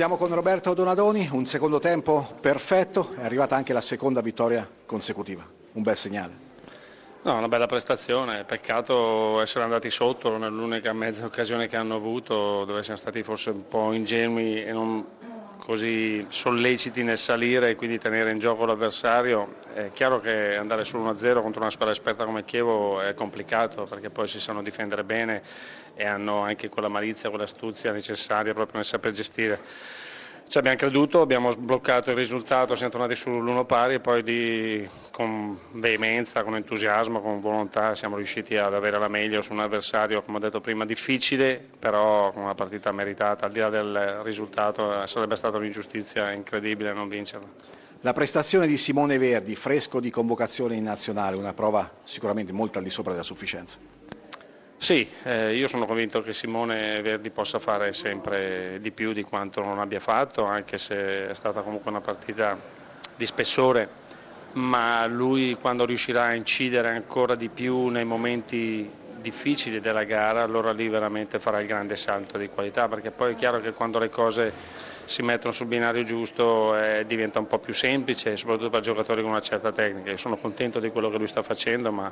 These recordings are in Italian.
Siamo con Roberto Donadoni, un secondo tempo perfetto, è arrivata anche la seconda vittoria consecutiva, un bel segnale. No, una bella prestazione, peccato essere andati sotto nell'unica mezza occasione che hanno avuto, dove siamo stati forse un po' ingenui e non così solleciti nel salire e quindi tenere in gioco l'avversario. È chiaro che andare solo 1-0 contro una squadra esperta come Chievo è complicato perché poi si sanno difendere bene e hanno anche quella malizia, quella astuzia necessaria proprio nel saper gestire. Ci abbiamo creduto, abbiamo sbloccato il risultato, siamo tornati sull'1 pari e poi di, con veemenza, con entusiasmo, con volontà siamo riusciti ad avere la meglio su un avversario, come ho detto prima, difficile, però con una partita meritata. Al di là del risultato sarebbe stata un'ingiustizia incredibile non vincerla. La prestazione di Simone Verdi, fresco di convocazione in nazionale, una prova sicuramente molto al di sopra della sufficienza. Sì, eh, io sono convinto che Simone Verdi possa fare sempre di più di quanto non abbia fatto, anche se è stata comunque una partita di spessore, ma lui quando riuscirà a incidere ancora di più nei momenti difficili della gara, allora lì veramente farà il grande salto di qualità, perché poi è chiaro che quando le cose si mettono sul binario giusto eh, diventa un po' più semplice, soprattutto per giocatori con una certa tecnica. Io sono contento di quello che lui sta facendo, ma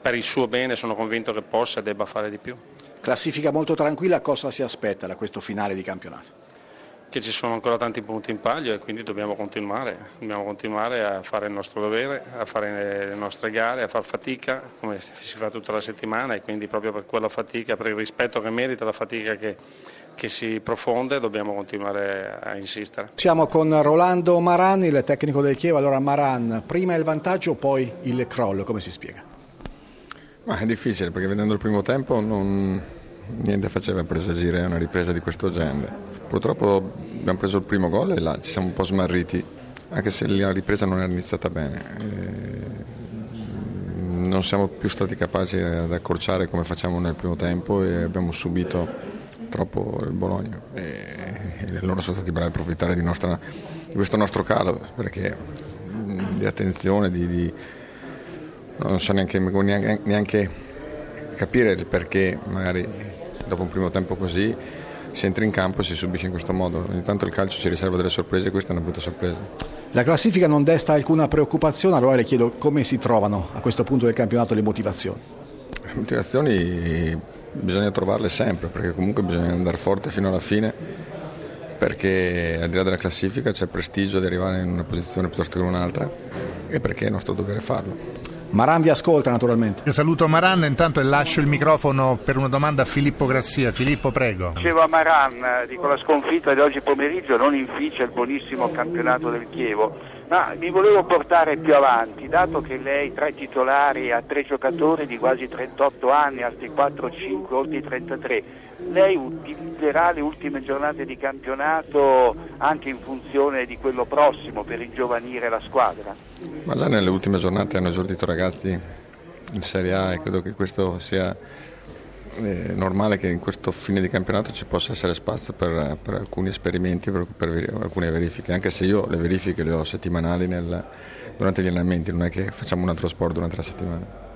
per il suo bene sono convinto che possa e debba fare di più. Classifica molto tranquilla, cosa si aspetta da questo finale di campionato? Che ci sono ancora tanti punti in palio e quindi dobbiamo continuare, dobbiamo continuare a fare il nostro dovere, a fare le nostre gare, a far fatica come si fa tutta la settimana e quindi proprio per quella fatica, per il rispetto che merita la fatica che, che si profonde dobbiamo continuare a insistere. Siamo con Rolando Maran, il tecnico del Chievo, allora Maran, prima il vantaggio poi il crollo, come si spiega? Ma è difficile perché vedendo il primo tempo non, niente faceva presagire una ripresa di questo genere. Purtroppo abbiamo preso il primo gol e là ci siamo un po' smarriti, anche se la ripresa non era iniziata bene. E non siamo più stati capaci ad accorciare come facciamo nel primo tempo e abbiamo subito troppo il Bologna e, e loro sono stati bravi a approfittare di, nostra, di questo nostro calo perché di attenzione, di, di non so neanche, neanche, neanche capire il perché magari dopo un primo tempo così si entra in campo e si subisce in questo modo. Ogni tanto il calcio ci riserva delle sorprese e questa è una brutta sorpresa. La classifica non desta alcuna preoccupazione, allora le chiedo come si trovano a questo punto del campionato le motivazioni. Le motivazioni bisogna trovarle sempre, perché comunque bisogna andare forte fino alla fine, perché al di là della classifica c'è prestigio di arrivare in una posizione piuttosto che in un'altra e perché è nostro dovere farlo. Maran vi ascolta naturalmente. Io saluto Maran intanto e lascio il microfono per una domanda a Filippo Grassia. Filippo, prego. Dicevo a Maran, dico la sconfitta di oggi pomeriggio non inficia il buonissimo campionato del Chievo, ma mi volevo portare più avanti, dato che lei tre titolari ha tre giocatori di quasi 38 anni, altri 4-5, oltre 33 lei utilizzerà le ultime giornate di campionato anche in funzione di quello prossimo per ingiovanire la squadra? Ma già nelle ultime giornate hanno esordito ragazzi in Serie A e credo che questo sia eh, normale che in questo fine di campionato ci possa essere spazio per, per alcuni esperimenti, per, per, alcune verifiche, anche se io le verifiche le ho settimanali nel, durante gli allenamenti, non è che facciamo un altro sport durante la settimana.